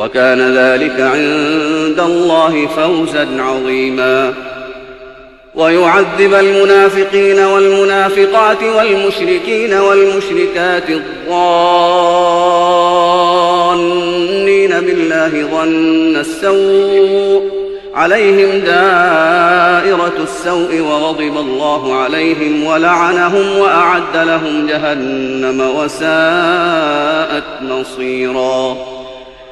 وكان ذلك عند الله فوزا عظيما. ويعذب المنافقين والمنافقات والمشركين والمشركات الظانين بالله ظن السوء. عليهم دائرة السوء وغضب الله عليهم ولعنهم وأعد لهم جهنم وساءت مصيراً.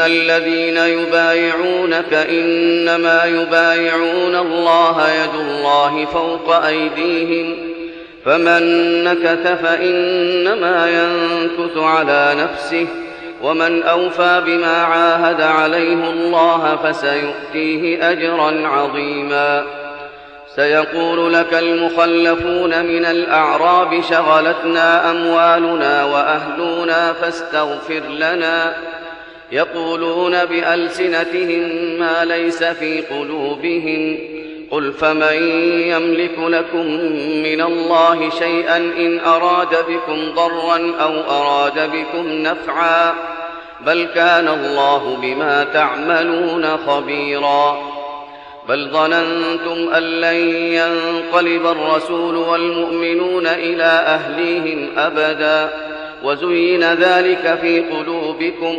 الذين يبايعونك إنما يبايعون الله يد الله فوق أيديهم فمن نكث فإنما ينكث على نفسه ومن أوفى بما عاهد عليه الله فسيؤتيه أجرا عظيما سيقول لك المخلفون من الأعراب شغلتنا أموالنا وأهلنا فاستغفر لنا يقولون بألسنتهم ما ليس في قلوبهم قل فمن يملك لكم من الله شيئا إن أراد بكم ضرا أو أراد بكم نفعا بل كان الله بما تعملون خبيرا بل ظننتم أن لن ينقلب الرسول والمؤمنون إلى أهليهم أبدا وزين ذلك في قلوبكم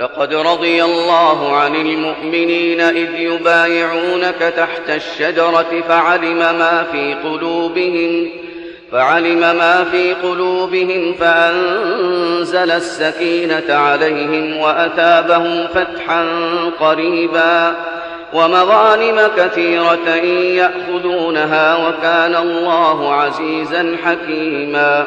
لقد رضي الله عن المؤمنين إذ يبايعونك تحت الشجرة فعلم ما في قلوبهم فعلم ما في قلوبهم فأنزل السكينة عليهم وأثابهم فتحا قريبا ومغانم كثيرة يأخذونها وكان الله عزيزا حكيما.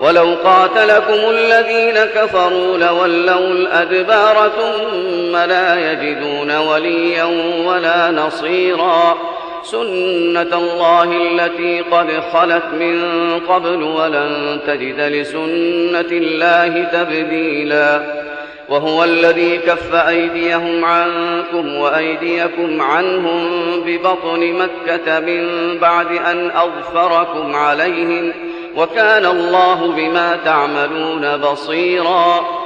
ولو قاتلكم الذين كفروا لولوا الأدبار ثم لا يجدون وليا ولا نصيرا. سنة الله التي قد خلت من قبل ولن تجد لسنة الله تبديلا. وهو الذي كف أيديهم عنكم وأيديكم عنهم ببطن مكة من بعد أن أظفركم عليهم وكان الله بما تعملون بصيراً.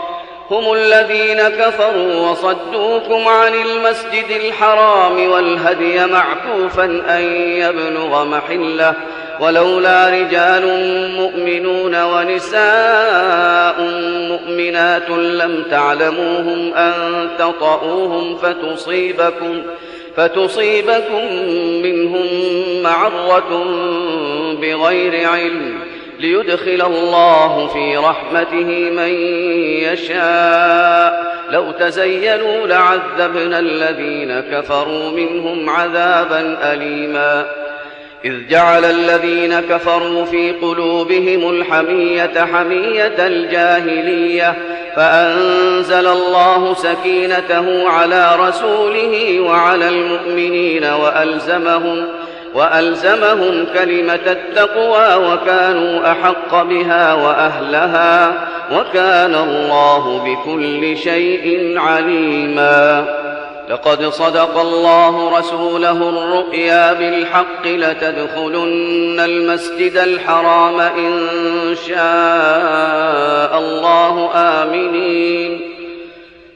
هم الذين كفروا وصدوكم عن المسجد الحرام والهدي معكوفا أن يبلغ محلة. ولولا رجال مؤمنون ونساء مؤمنات لم تعلموهم أن تطؤوهم فتصيبكم فتصيبكم منهم معرة بغير علم. ليدخل الله في رحمته من يشاء. لو تزينوا لعذبنا الذين كفروا منهم عذابا أليما. إذ جعل الذين كفروا في قلوبهم الحمية حمية الجاهلية فأنزل الله سكينته على رسوله وعلى المؤمنين وألزمهم وألزمهم كلمة التقوى وكانوا أحق بها وأهلها وكان الله بكل شيء عليما. لقد صدق الله رسوله الرؤيا بالحق لتدخلن المسجد الحرام إن شاء الله آمنين.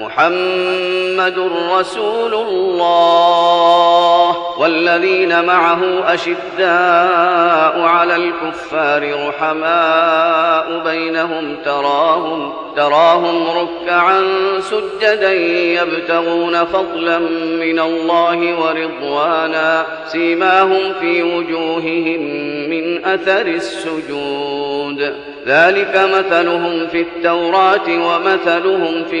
محمد رسول الله والذين معه أشداء على الكفار رحماء بينهم تراهم تراهم ركعا سجدا يبتغون فضلا من الله ورضوانا سيماهم في وجوههم من أثر السجود. ذلك مثلهم في التوراة ومثلهم في